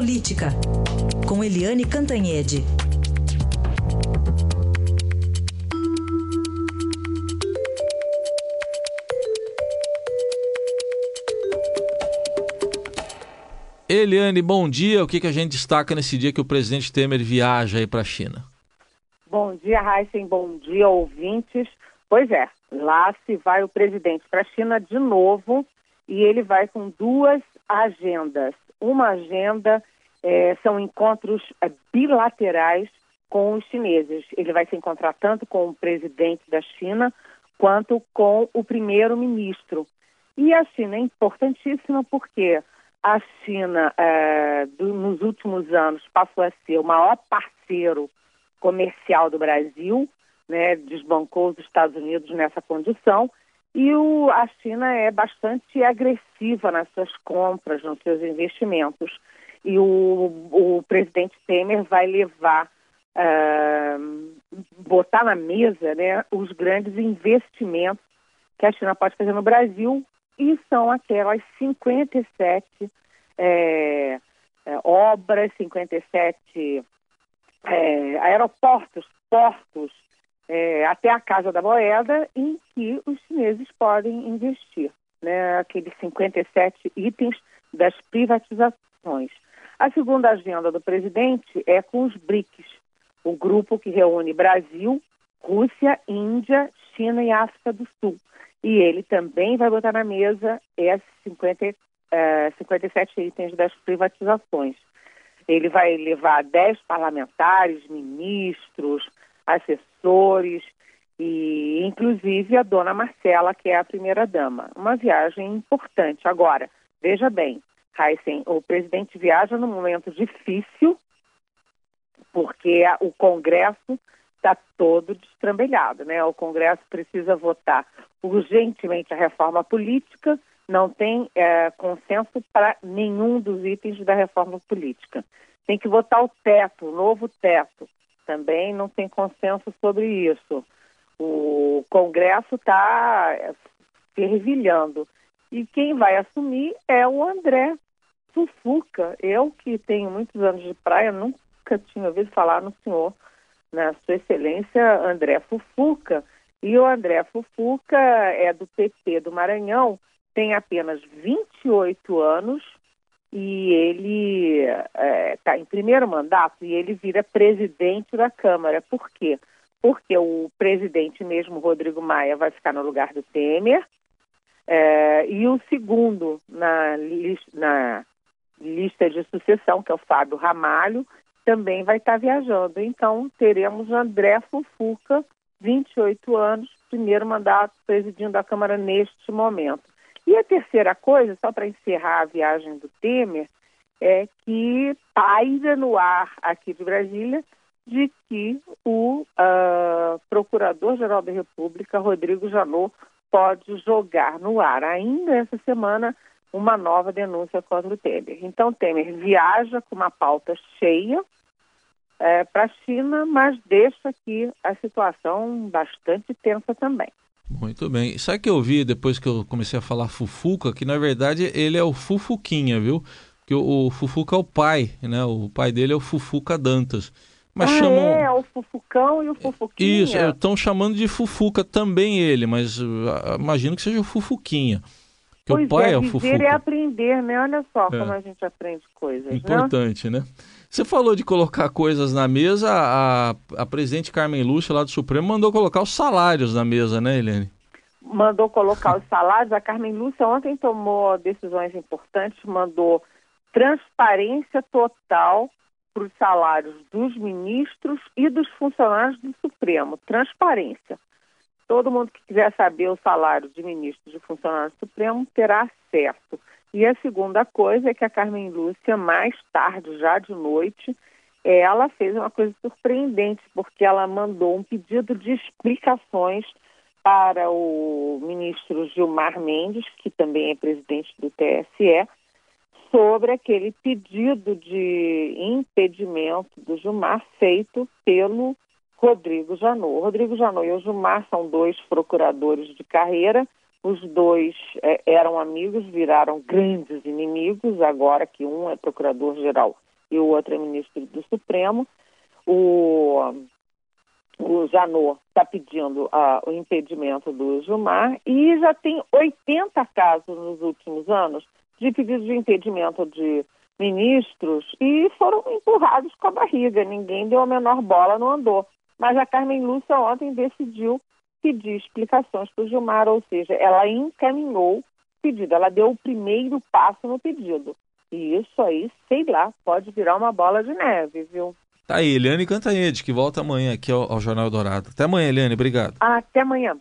Política, com Eliane Cantanhede. Eliane, bom dia. O que, que a gente destaca nesse dia que o presidente Temer viaja aí para a China? Bom dia, Heisen. Bom dia, ouvintes. Pois é, lá se vai o presidente para a China de novo e ele vai com duas agendas. Uma agenda é, são encontros é, bilaterais com os chineses. Ele vai se encontrar tanto com o presidente da China quanto com o primeiro-ministro. E a China é importantíssima porque a China, é, do, nos últimos anos, passou a ser o maior parceiro comercial do Brasil, né, desbancou os Estados Unidos nessa condição, e o, a China é bastante agressiva nas suas compras, nos seus investimentos. E o, o presidente Temer vai levar, uh, botar na mesa né, os grandes investimentos que a China pode fazer no Brasil, e são aquelas 57 é, é, obras, 57 é, aeroportos, portos, é, até a Casa da Moeda, em que os chineses podem investir, né, aqueles 57 itens das privatizações. A segunda agenda do presidente é com os BRICS, o grupo que reúne Brasil, Rússia, Índia, China e África do Sul. E ele também vai botar na mesa esses 50, 57 itens das privatizações. Ele vai levar 10 parlamentares, ministros, assessores e, inclusive, a dona Marcela, que é a primeira-dama. Uma viagem importante. Agora, veja bem, Heisen, o presidente viaja num momento difícil, porque o Congresso está todo destrambelhado, né? O Congresso precisa votar urgentemente a reforma política, não tem é, consenso para nenhum dos itens da reforma política. Tem que votar o teto, o novo teto. Também não tem consenso sobre isso. O Congresso está fervilhando. E quem vai assumir é o André Fufuca. Eu, que tenho muitos anos de praia, nunca tinha ouvido falar no senhor, na sua excelência, André Fufuca. E o André Fufuca é do PT do Maranhão, tem apenas 28 anos e ele está é, em primeiro mandato e ele vira presidente da Câmara. Por quê? Porque o presidente mesmo, Rodrigo Maia, vai ficar no lugar do Temer é, e o segundo na, na lista de sucessão, que é o Fábio Ramalho, também vai estar viajando. Então, teremos André Fufuca 28 anos, primeiro mandato presidindo a Câmara neste momento. E a terceira coisa, só para encerrar a viagem do Temer, é que paira no ar aqui de Brasília de que o uh, Procurador-Geral da República, Rodrigo Janot, pode jogar no ar ainda essa semana uma nova denúncia contra o Temer. Então, Temer viaja com uma pauta cheia, é, para a China, mas deixa aqui a situação bastante tensa também. Muito bem. Sabe que eu vi depois que eu comecei a falar Fufuca, que na verdade ele é o Fufuquinha, viu? Que o, o Fufuca é o pai, né? O pai dele é o Fufuca Dantas. Mas ah, chamam... é, o Fufucão e o Fufuquinha. Isso, estão chamando de Fufuca também ele, mas uh, imagino que seja o Fufuquinha. Que pois o pai é, é o Fufuca. é aprender, né? Olha só é. como a gente aprende coisas, né? Importante, né? né? Você falou de colocar coisas na mesa, a, a presidente Carmen Lúcia, lá do Supremo, mandou colocar os salários na mesa, né, Helene? Mandou colocar os salários. A Carmen Lúcia ontem tomou decisões importantes, mandou transparência total para os salários dos ministros e dos funcionários do Supremo. Transparência. Todo mundo que quiser saber o salário de ministros e funcionários do Supremo terá acesso. E a segunda coisa é que a Carmen Lúcia, mais tarde, já de noite, ela fez uma coisa surpreendente, porque ela mandou um pedido de explicações para o ministro Gilmar Mendes, que também é presidente do TSE, sobre aquele pedido de impedimento do Gilmar feito pelo Rodrigo Janot. Rodrigo Janot e o Gilmar são dois procuradores de carreira os dois é, eram amigos, viraram grandes inimigos, agora que um é procurador-geral e o outro é ministro do Supremo. O, o Janot está pedindo uh, o impedimento do Gilmar e já tem 80 casos nos últimos anos de pedido de impedimento de ministros e foram empurrados com a barriga. Ninguém deu a menor bola, não andou. Mas a Carmen Lúcia ontem decidiu pedir explicações para o Gilmar, ou seja, ela encaminhou o pedido, ela deu o primeiro passo no pedido. E isso aí, sei lá, pode virar uma bola de neve, viu? Tá aí, Eliane Cantanhede, que volta amanhã aqui ao, ao Jornal Dourado. Até amanhã, Eliane, obrigado. Até amanhã.